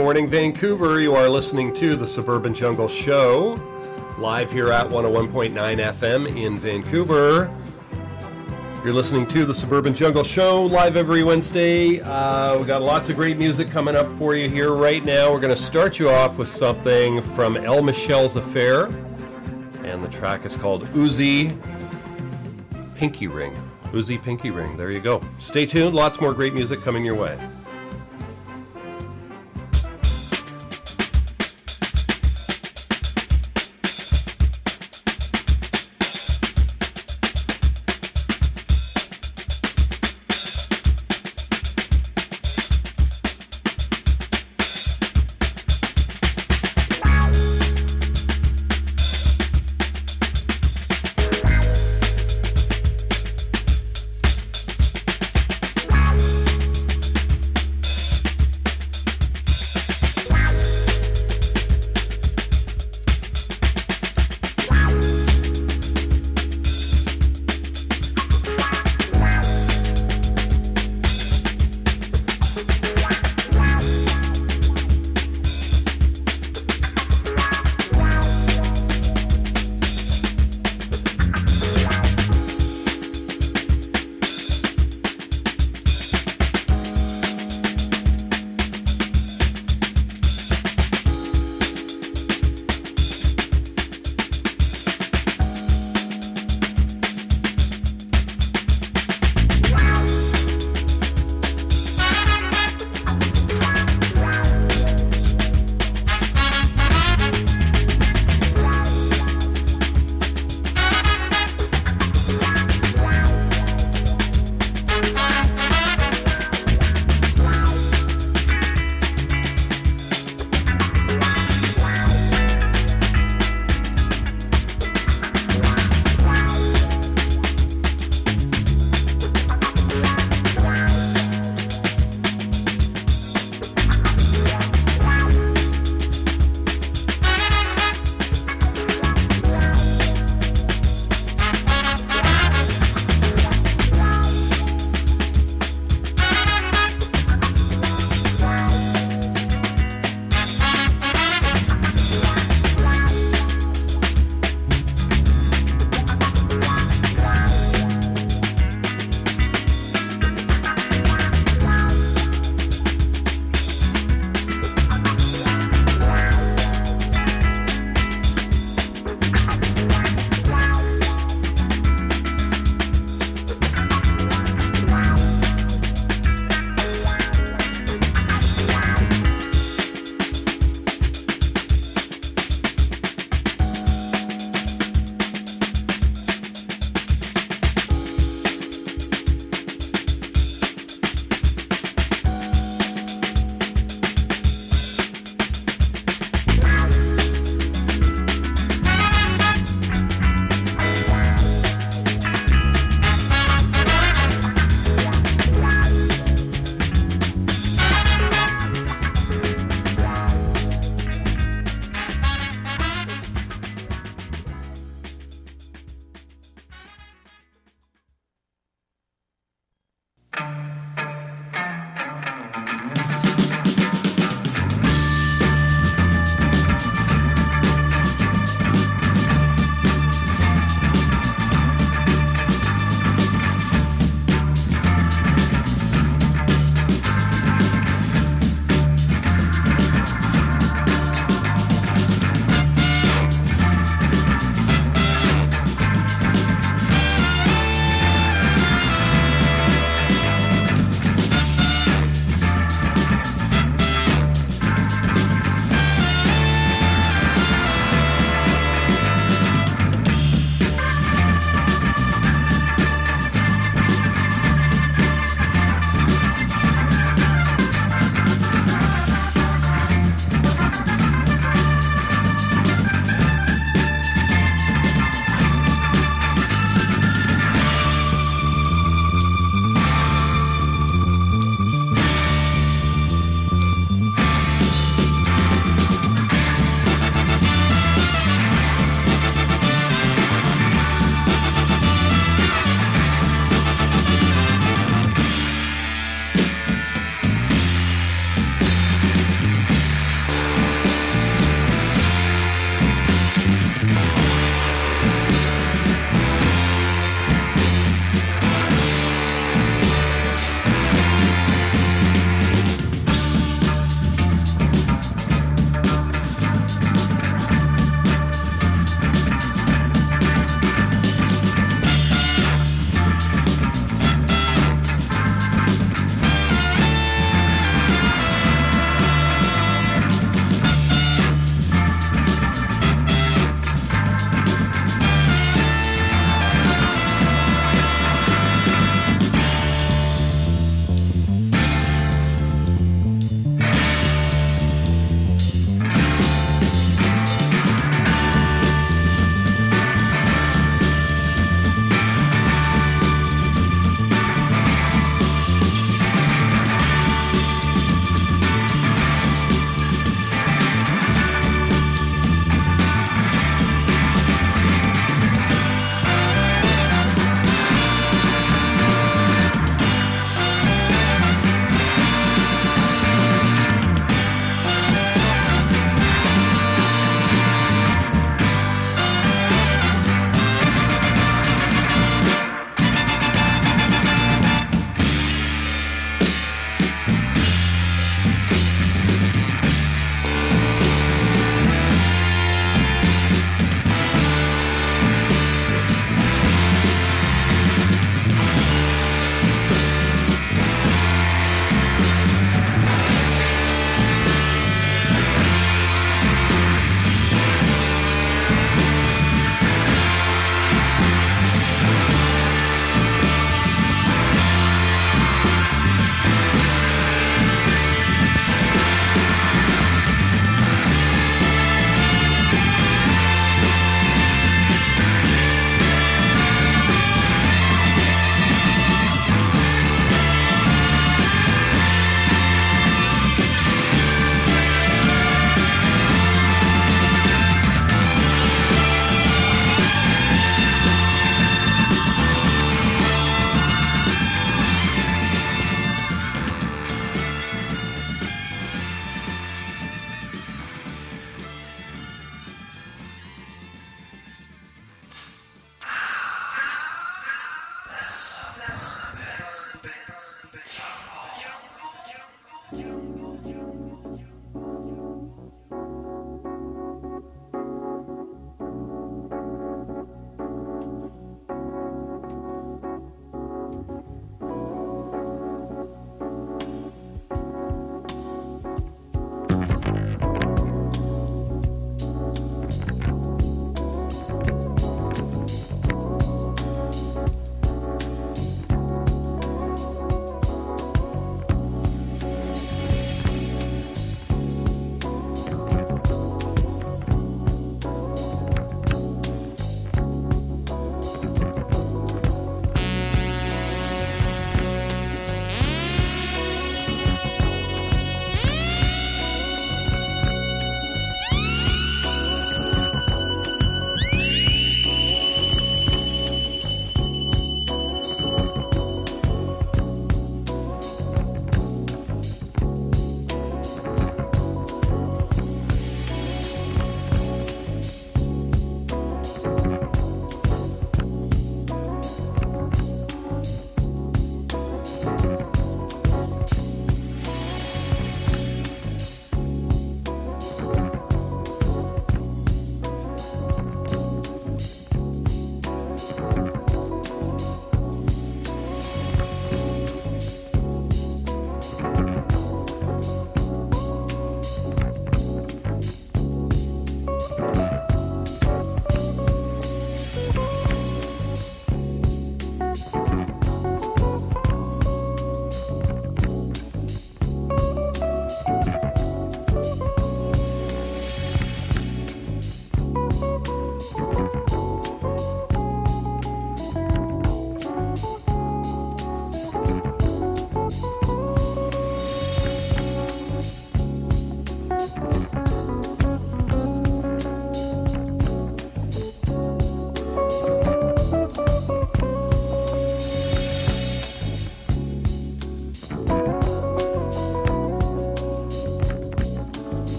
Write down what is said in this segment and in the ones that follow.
Morning, Vancouver. You are listening to the Suburban Jungle Show, live here at 101.9 FM in Vancouver. You're listening to the Suburban Jungle Show, live every Wednesday. Uh, we got lots of great music coming up for you here right now. We're going to start you off with something from El Michels Affair, and the track is called Uzi Pinky Ring. Uzi Pinky Ring. There you go. Stay tuned. Lots more great music coming your way.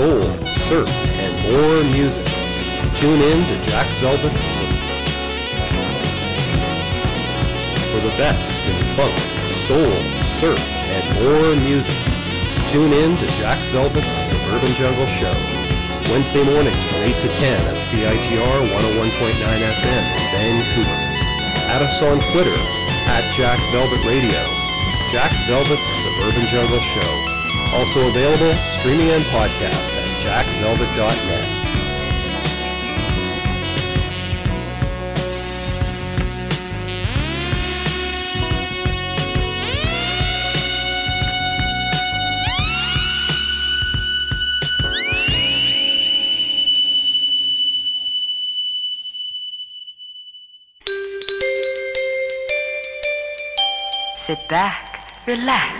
Soul, surf, and more music. Tune in to Jack Velvet's for the best in funk, soul, surf, and more music. Tune in to Jack Velvet's Suburban Jungle Show. Wednesday mornings from 8 to 10 at CITR 101.9 FM in Vancouver. Add us on Twitter at Jack Velvet Radio. Jack Velvet's Suburban Jungle Show. Also available streaming and podcast at jackvelvet.net. Sit back, relax.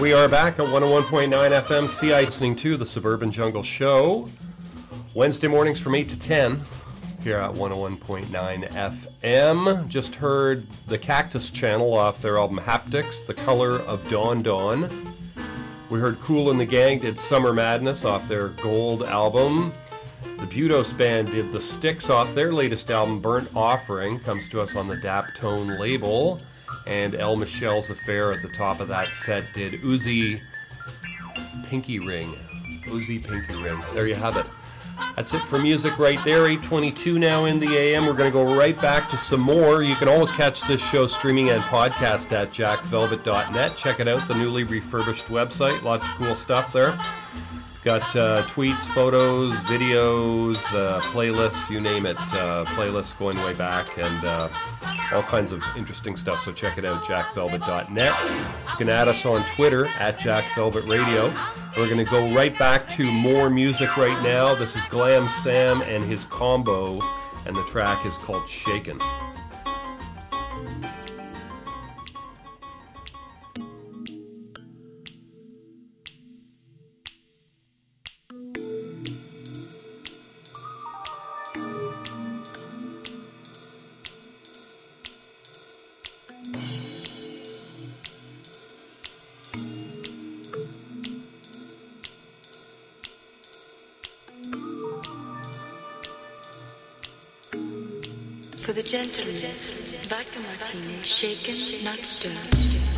We are back at 101.9 FM CI listening to the Suburban Jungle Show. Wednesday mornings from 8 to 10 here at 101.9 FM. Just heard the Cactus Channel off their album Haptics, The Color of Dawn Dawn. We heard Kool and the Gang did Summer Madness off their Gold album. The Budos Band did The Sticks off their latest album, Burnt Offering, comes to us on the Daptone label and El Michels Affair at the top of that set did Uzi Pinky Ring. Uzi Pinky Ring. There you have it. That's it for music right there. 822 now in the AM. We're going to go right back to some more. You can always catch this show streaming and podcast at jackvelvet.net. Check it out, the newly refurbished website. Lots of cool stuff there. Got uh, tweets, photos, videos, uh, playlists, you name it. Uh, playlists going way back and uh, all kinds of interesting stuff. So check it out, jackvelvet.net. You can add us on Twitter at jackvelvetradio. We're going to go right back to more music right now. This is Glam Sam and his combo, and the track is called Shaken. For the gentleman, vodka martini, shaken, not stirred.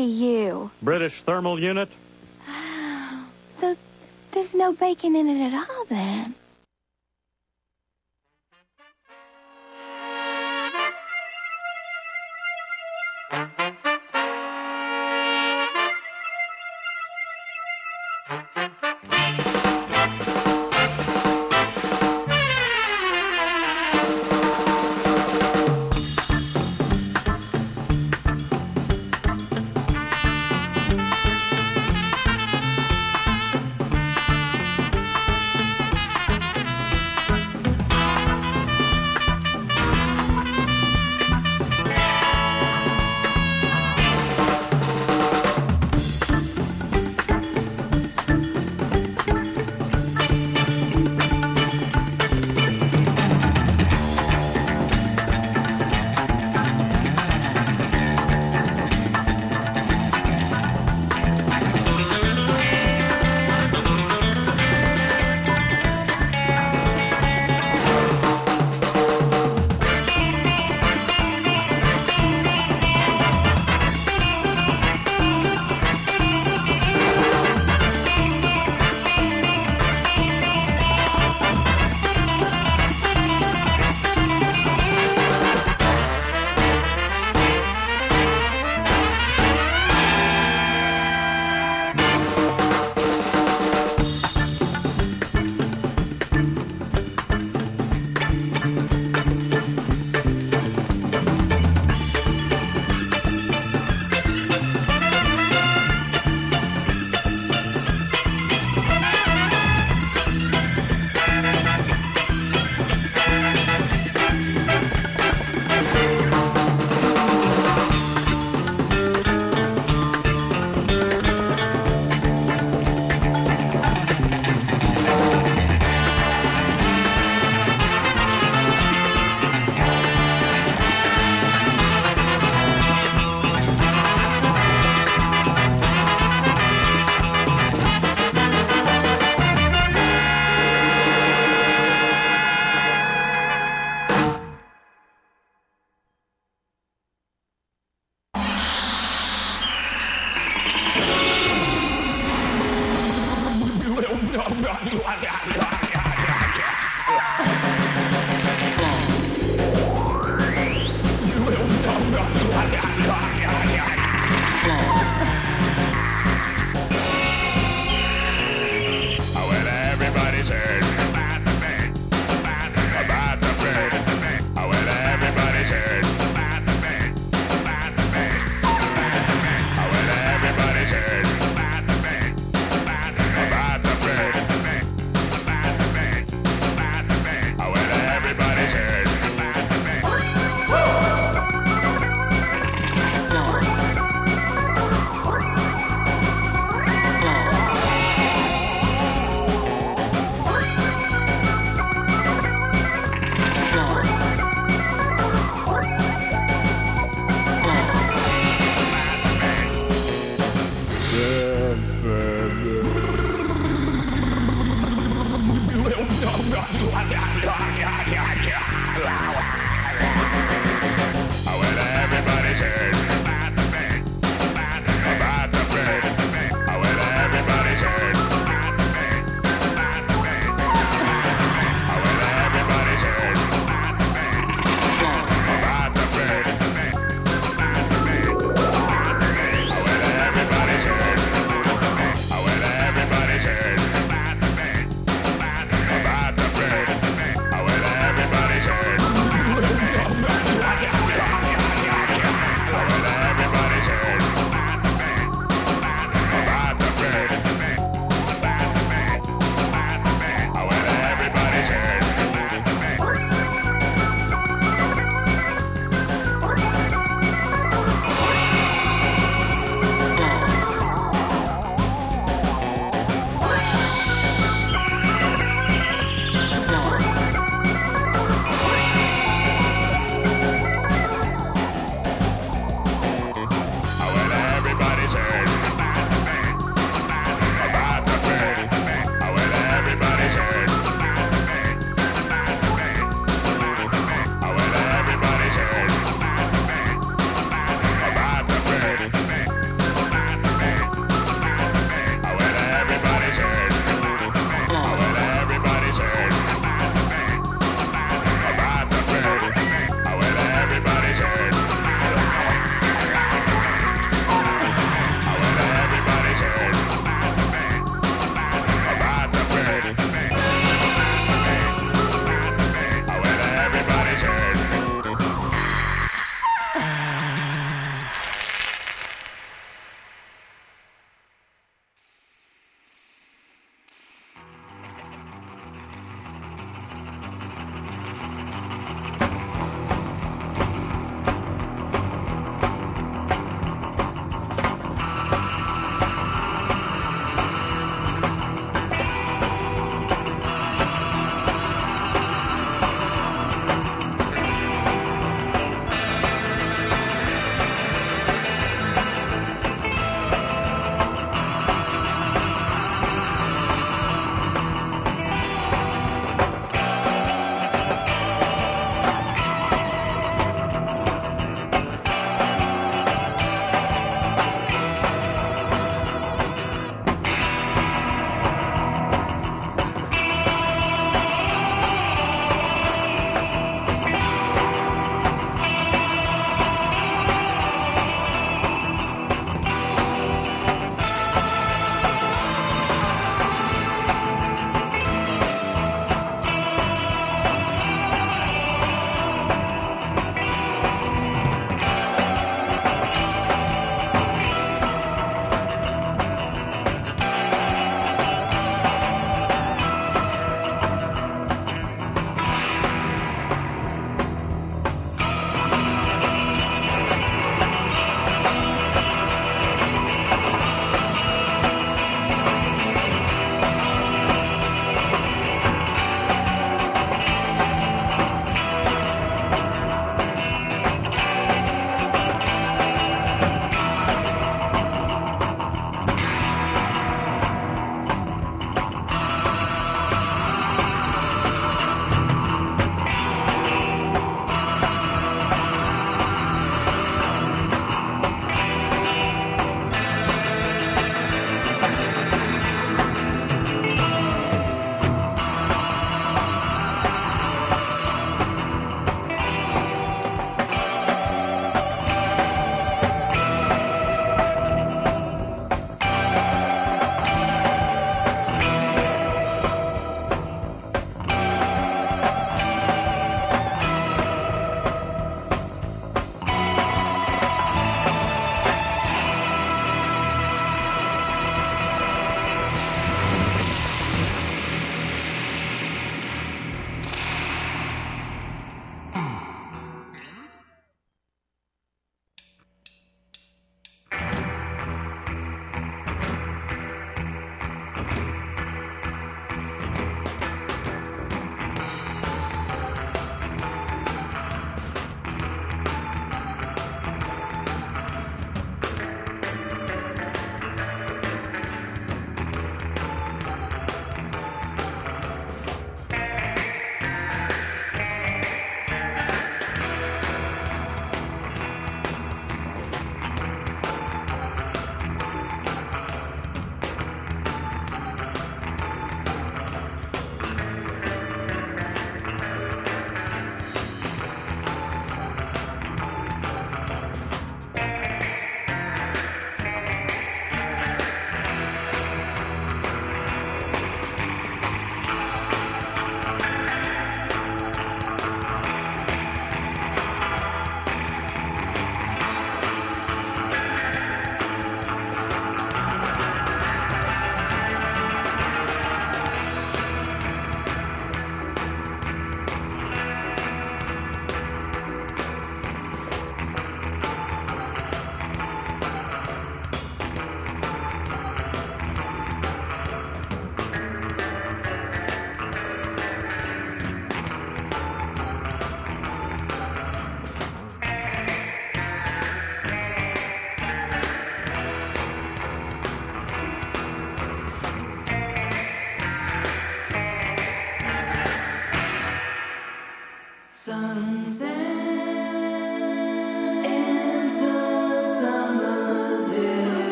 BTU? British thermal unit? So there's no bacon in it at all then.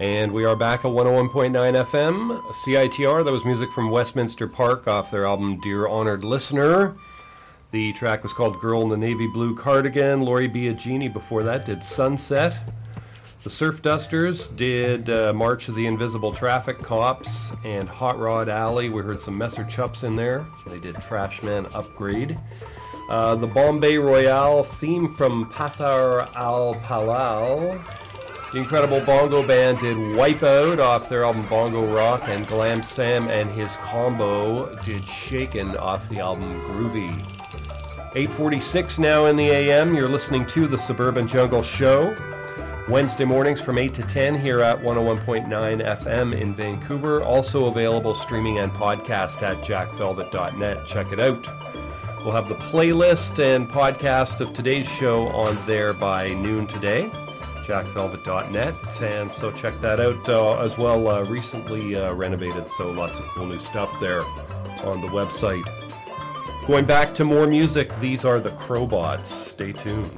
And we are back at 101.9 FM, CITR. That was music from Westminster Park off their album Dear Honored Listener. The track was called Girl in the Navy Blue Cardigan. Lori Biagini before that did Sunset. The Surf Dusters did uh, March of the Invisible Traffic Cops and Hot Rod Alley. We heard some Messer Chups in there. They did Trashman Upgrade. Uh, the Bombay Royale theme from Pathar Al Palal. The Incredible Bongo Band did Wipeout off their album Bongo Rock, and Glam Sam and his combo did Shaken off the album Groovy. 846 now in the AM. You're listening to the Suburban Jungle Show. Wednesday mornings from 8 to 10 here at 101.9 FM in Vancouver. Also available streaming and podcast at jackvelvet.net. Check it out. We'll have the playlist and podcast of today's show on there by noon today. jackvelvet.net and so check that out uh, as well uh, recently uh, renovated so lots of cool new stuff there on the website. Going back to more music these are the crowbots stay tuned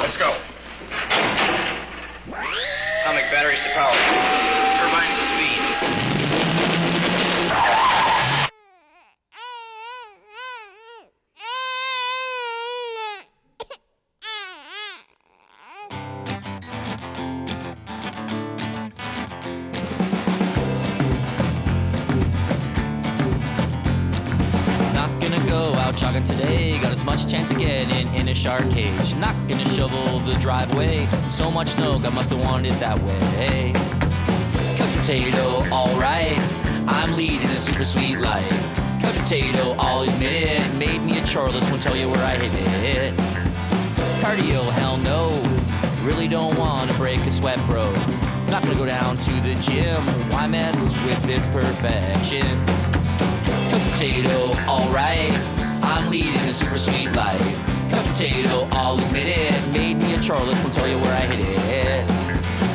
Let's go. Atomic batteries to power. Cage. Not gonna shovel the driveway. So much snow, I must have wanted it that way. Couch potato, alright. I'm leading a super sweet life. Couch potato, I'll admit it. Made me a chorless, won't tell you where I hit it. Cardio, hell no. Really don't wanna break a sweat, bro. Not gonna go down to the gym. Why mess with this perfection? Cooked potato, alright. I'm leading a super sweet life. Potato, I'll admit it. Made me a Charlotte, won't tell you where I hit it.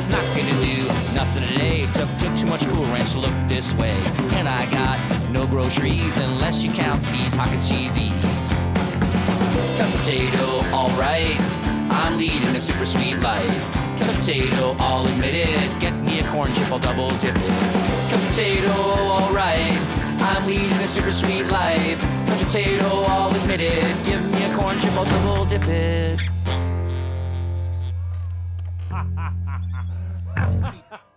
Not gonna do nothing today. Took, took too much Cool Ranch to look this way. And I got no groceries unless you count these hot and cheesies. Couch potato, alright. I'm leading a super sweet life. Couch potato, I'll admit it. Get me a corn chip, I'll double dip it. Couch potato, alright. I'm leading a super sweet life. Couch potato, I'll admit it. Give me a corn chip, I'll double dip it.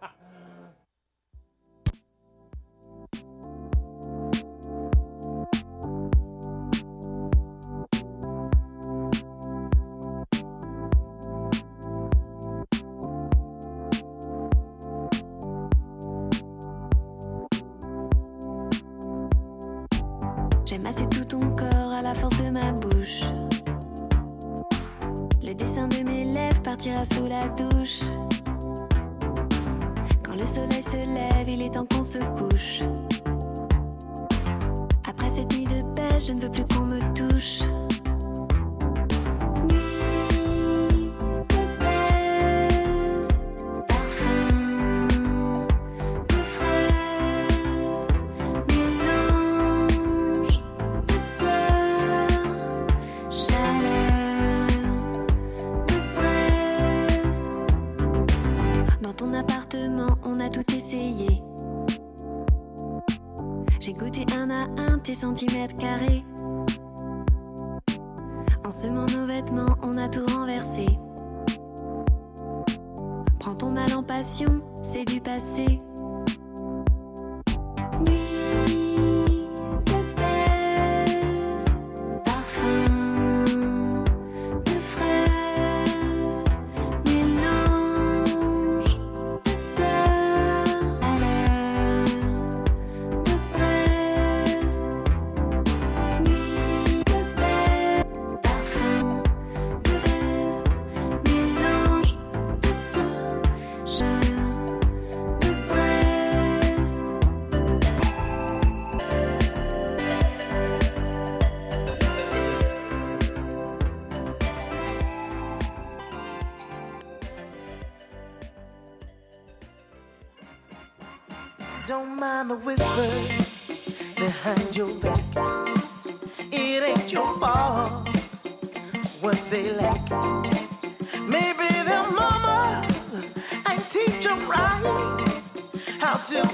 Киметке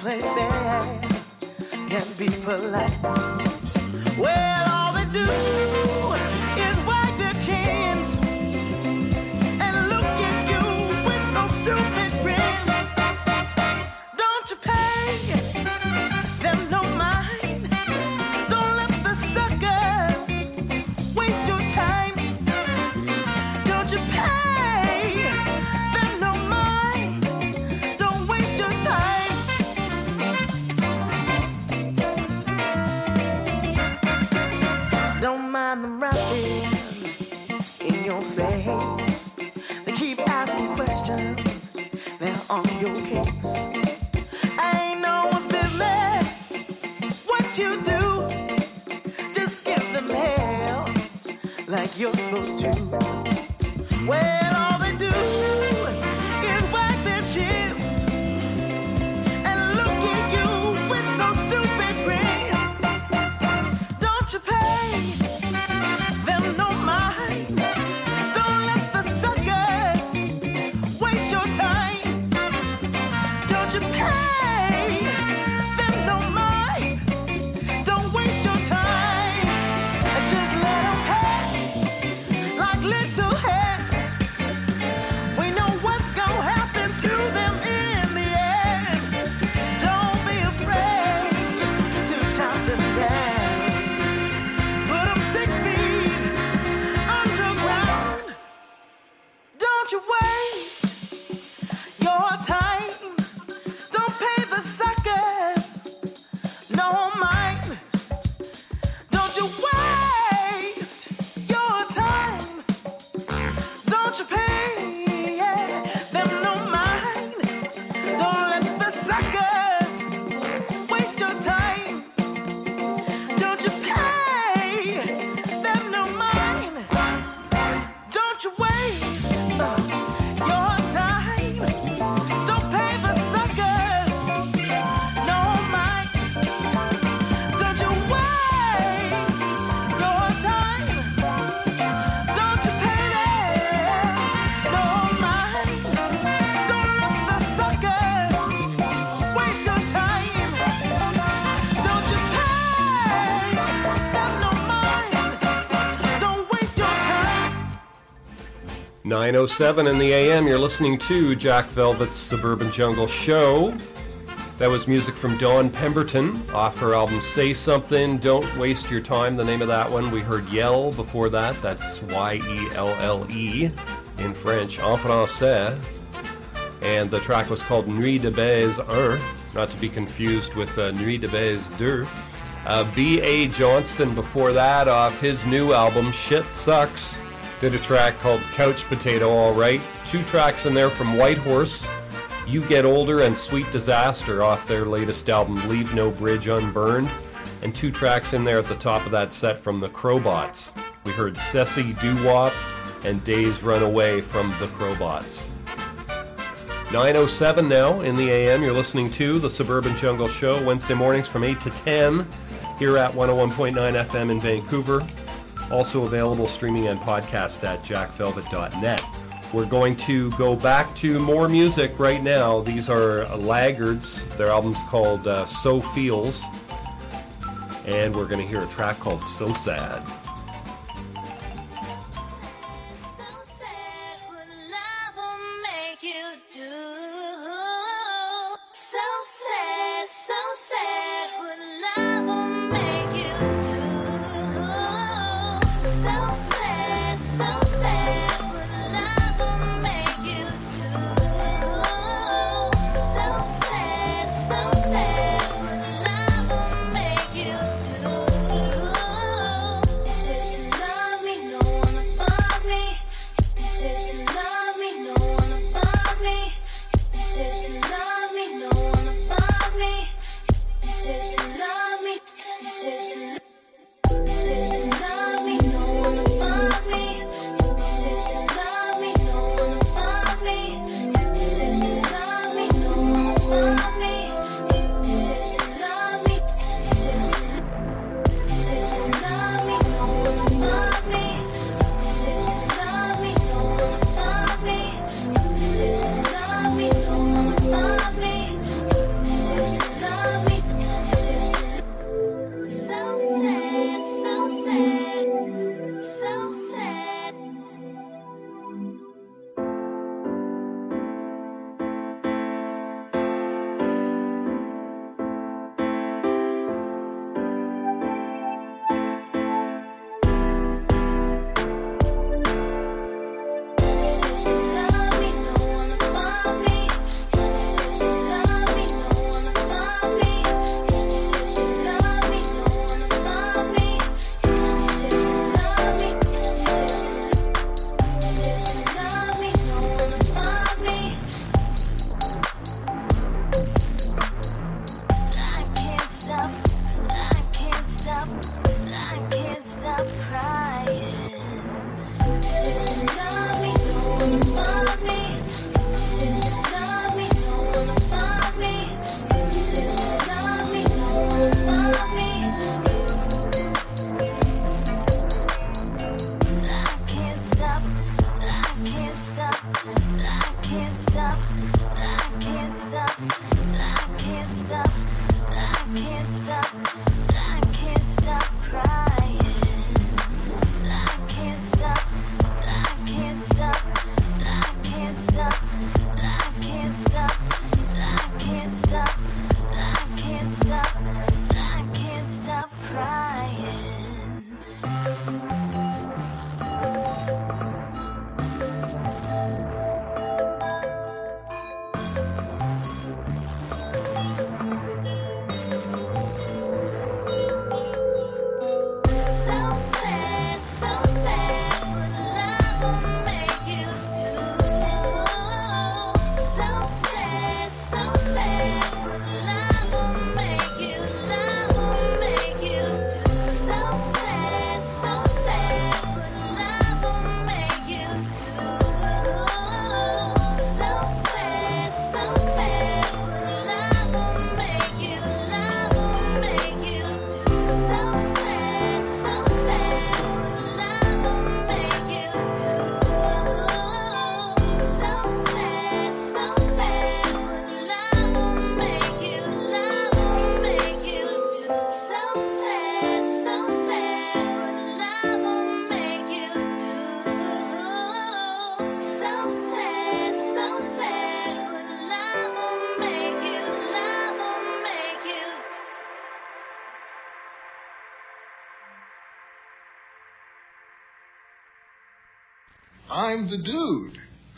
play fair and be polite. Well, all they do 907 in the AM, you're listening to Jack Velvet's Suburban Jungle Show. That was music from Dawn Pemberton off her album Say Something, Don't Waste Your Time, the name of that one. We heard Yelle before that, that's Y E L L E in French, en français. And the track was called Nuit de Baise 1, not to be confused with uh, Nuit de Baise 2. Uh, B.A. Johnston before that off his new album Shit Sucks did a track called Couch Potato All Right. Two tracks in there from Whitehorse, You Get Older and Sweet Disaster off their latest album Leave No Bridge Unburned. And two tracks in there at the top of that set from the Crowbots. We heard Ceci Doo Wop and Days Run Away from the Crowbots. 907 now in the AM. You're listening to the Suburban Jungle Show Wednesday mornings from 8 to 10 here at 101.9 FM in Vancouver also available streaming and podcast at jackvelvet.net. We're going to go back to more music right now. These are Laggards. Their album's called uh, So Feels. And we're going to hear a track called So Sad.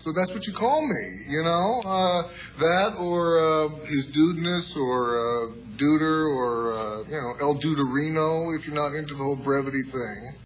So that's what you call me, you know? Uh, that or uh, his dudeness or uh, Duder or, uh, you know, El Duderino if you're not into the whole brevity thing.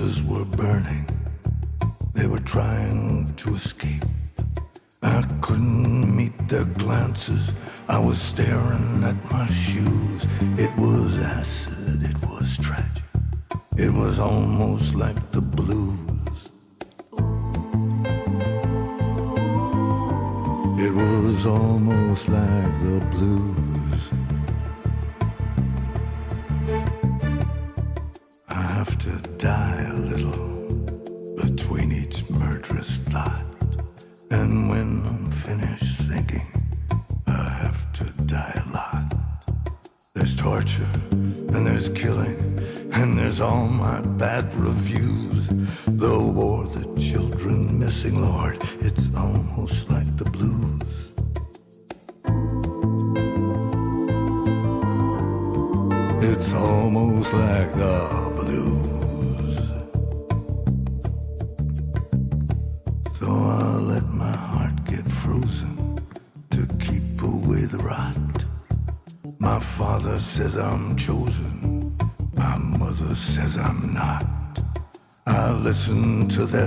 torches were burning. They were trying to escape. I couldn't meet their glances. I was staring at my shoes. It was acid, it was tragic. It was almost like the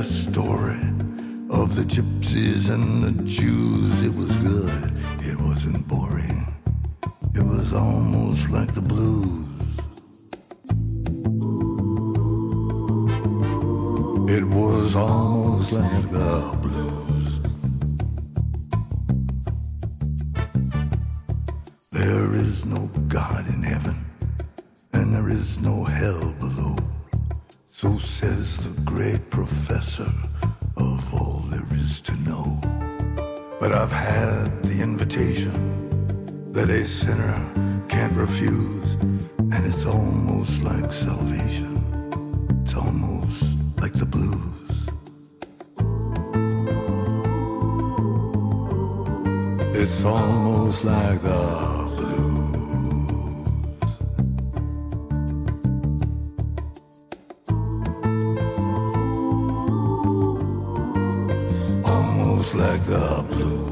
just like the blues.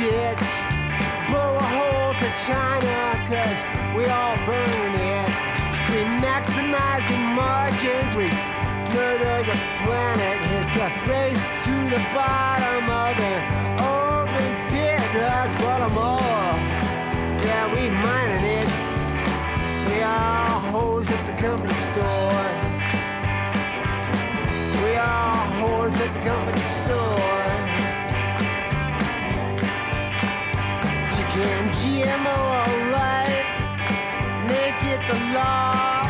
Ditch. Blow a hole to China, cause we all burn it. We maximizing margins, we murder the planet. It's a race to the bottom of an open pit. That's Baltimore. Yeah, we mining it. We are hoes at the company store. We are whores at the company store. Can GMO right, make it the law.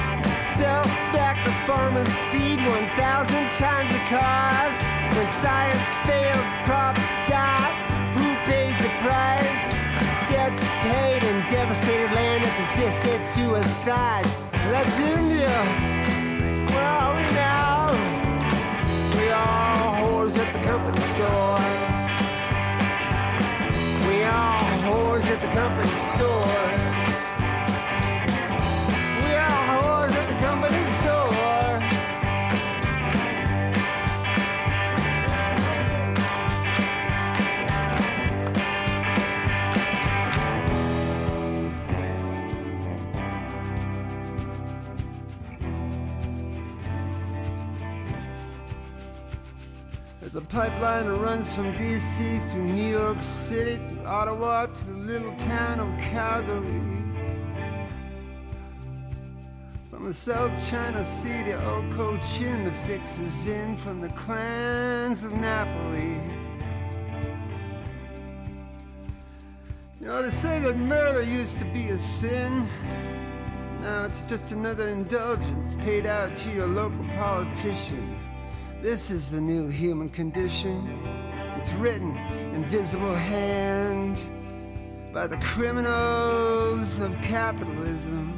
Sell back the farmer's seed 1,000 times the cost. When science fails, crops die. Who pays the price? Debts paid and devastated land that's assisted suicide. That's India. Where are we now? We are whores at the company store. At the company store. We are whores at the company store. There's a pipeline that runs from DC through New York City, through Ottawa little town of Calgary. From the South China Sea to Old Cochin, the fix is in from the clans of Napoli. You know, they say that murder used to be a sin. Now it's just another indulgence paid out to your local politician. This is the new human condition. It's written in visible hand by the criminals of capitalism.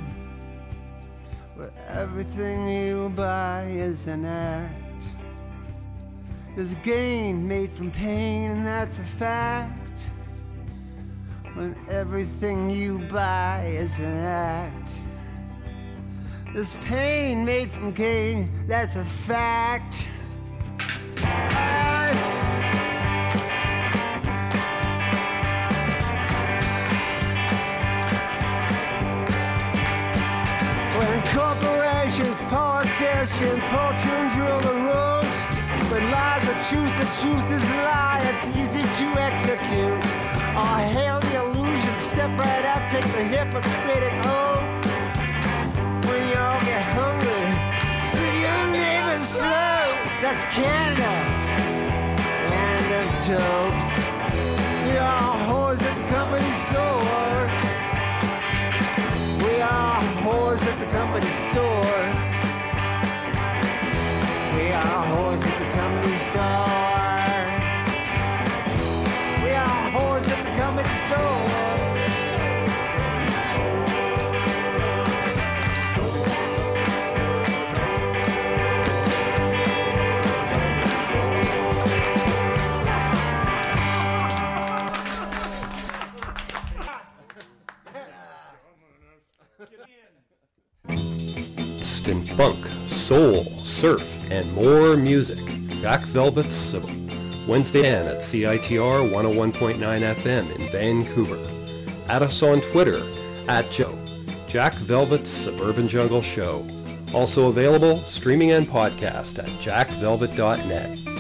Where everything you buy is an act. There's gain made from pain, and that's a fact. When everything you buy is an act. There's pain made from gain, that's a fact. Kardashian, Paul June drill the roast. But lie the truth, the truth is a lie, it's easy to execute. Oh, hail the illusion, step right up, take the hypocritic. When you all get hungry, slit your neighbor's throat. That's Canada. And them dopes. We are whores the company store. We are whores at the company store. We are whores at the company store. In funk, soul, surf, and more music. Jack Velvet's Wednesday and at CITR 101.9 FM in Vancouver. Add us on Twitter at Joe. Jack Velvet's Suburban Jungle Show. Also available streaming and podcast at jackvelvet.net.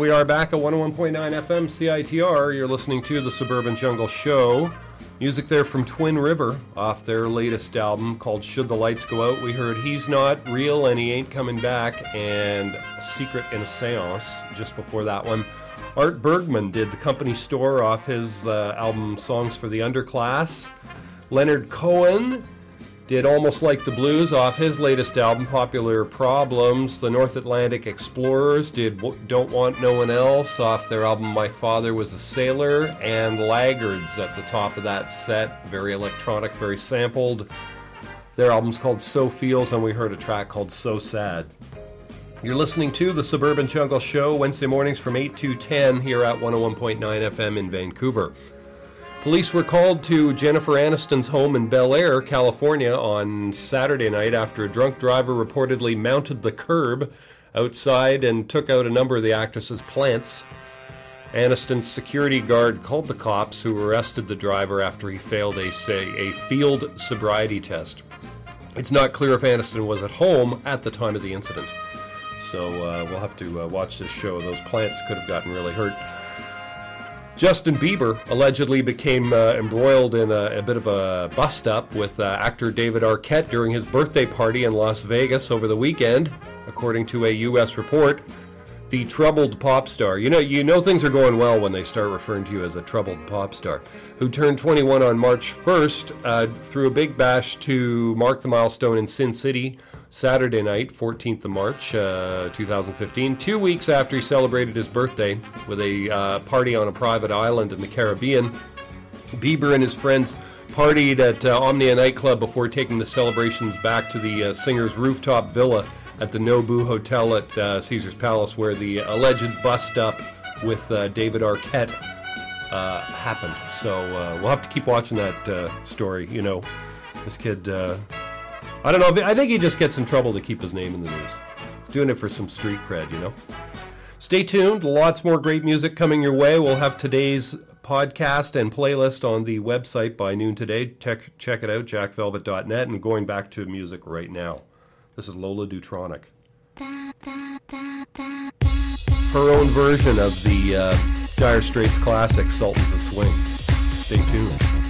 we are back at 101.9 FM CITR. You're listening to the Suburban Jungle Show. Music there from Twin River off their latest album called Should the Lights Go Out. We heard He's Not Real and He Ain't Coming Back and Secret in a Seance just before that one. Art Bergman did the company store off his uh, album Songs for the Underclass. Leonard Cohen did Almost Like the Blues off his latest album, Popular Problems. The North Atlantic Explorers did Don't Want No One Else off their album My Father Was a Sailor. And Laggards at the top of that set, very electronic, very sampled. Their album's called So Feels, and we heard a track called So Sad. You're listening to the Suburban Jungle Show Wednesday mornings from 8 to 10 here at 101.9 FM in Vancouver. Police were called to Jennifer Aniston's home in Bel Air, California on Saturday night after a drunk driver reportedly mounted the curb outside and took out a number of the actress's plants. Aniston's security guard called the cops who arrested the driver after he failed a, say, a field sobriety test. It's not clear if Aniston was at home at the time of the incident. So uh, we'll have to uh, watch this show. Those plants could have gotten really hurt. Justin Bieber allegedly became uh, embroiled in a, a, bit of a bust up with uh, actor David Arquette during his birthday party in Las Vegas over the weekend, according to a U.S. report. The troubled pop star, you know, you know things are going well when they start referring to you as a troubled pop star, who turned 21 on March 1st, uh, threw a big bash to mark the milestone in Sin City Saturday night, 14th of March, uh, 2015, two weeks after he celebrated his birthday with a uh, party on a private island in the Caribbean. Bieber and his friends partied at uh, Omnia nightclub before taking the celebrations back to the uh, singer's rooftop villa at the Nobu Hotel at uh, Caesar's Palace, where the alleged bust up with uh, David Arquette happened. So we'll have to keep watching that story. You know, this kid. I don't know. If, I think he just gets in trouble to keep his name in the news. Doing it for some street cred, you know. Stay tuned. Lots more great music coming your way. We'll have today's podcast and playlist on the website by noon today. Check, check it out, jackvelvet.net. And going back to music right now. This is Lola Dutronic. Her own version of the uh, Dire Straits classic, Sultans of Swing. Stay tuned.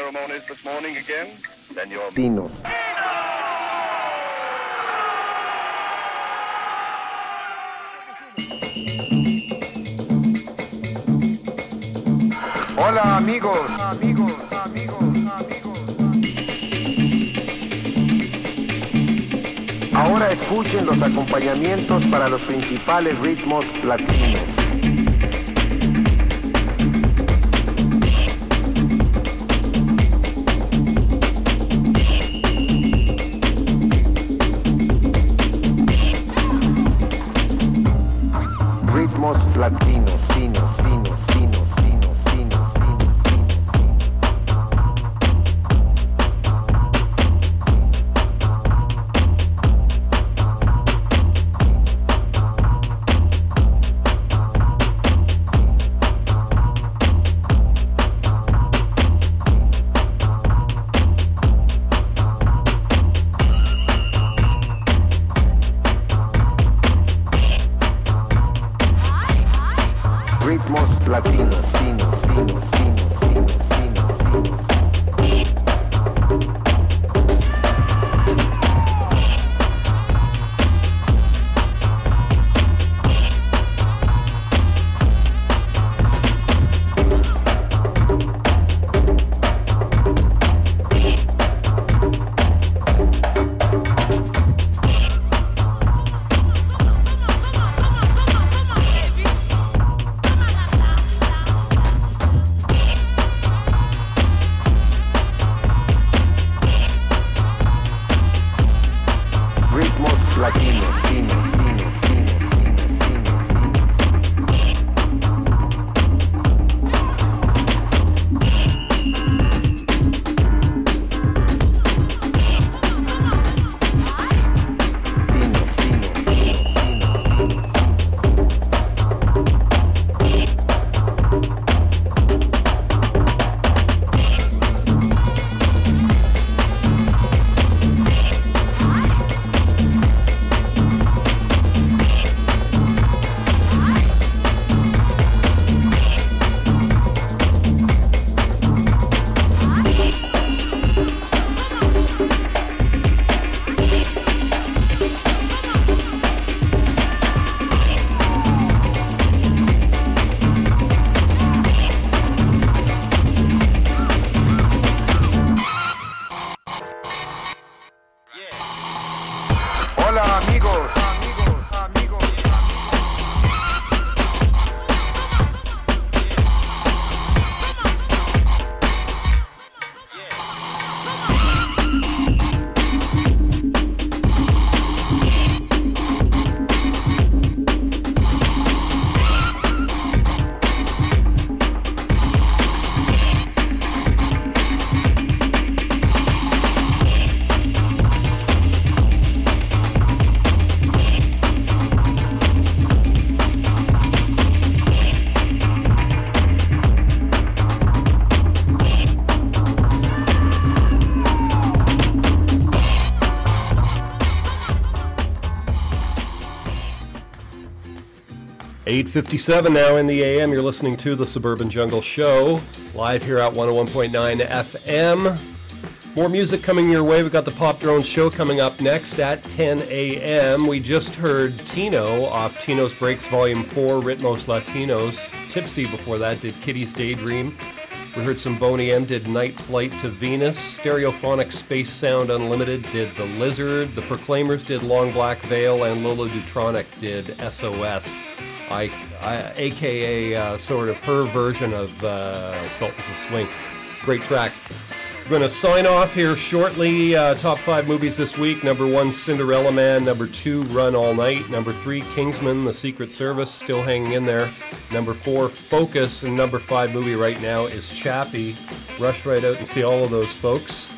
ceremonies this morning again? Then you're Tino. Hola amigos, amigos, amigos, amigos. Ahora escuchen los acompañamientos para los principales ritmos latinos. 857 now in the AM. You're listening to the Suburban Jungle Show live here at 101.9 FM. More music coming your way. We've got the Pop Drone Show coming up next at 10 a.m. We just heard Tino off Tino's Breaks Volume 4, Ritmos Latinos. Tipsy before that did Kitty's Daydream. We heard some Boney M did Night Flight to Venus. Stereophonic Space Sound Unlimited did The Lizard. The Proclaimers did Long Black Veil. And Lola Dutronic did SOS. I, I, AKA uh, sort of her version of uh, Sultans of Swing. Great track. We're going to sign off here shortly. Uh, top five movies this week. Number one, Cinderella Man. Number two, Run All Night. Number three, Kingsman, The Secret Service, still hanging in there. Number four, Focus. And number five movie right now is Chappie. Rush right out and see all of those folks.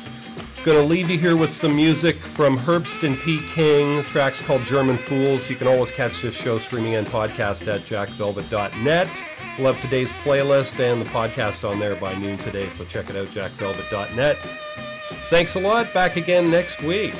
Gonna leave you here with some music from Herbston P. King. The track's called German Fools. You can always catch this show streaming and podcast at jackvelvet.net. We'll have today's playlist and the podcast on there by noon today, so check it out, jackvelvet.net. Thanks a lot. Back again next week.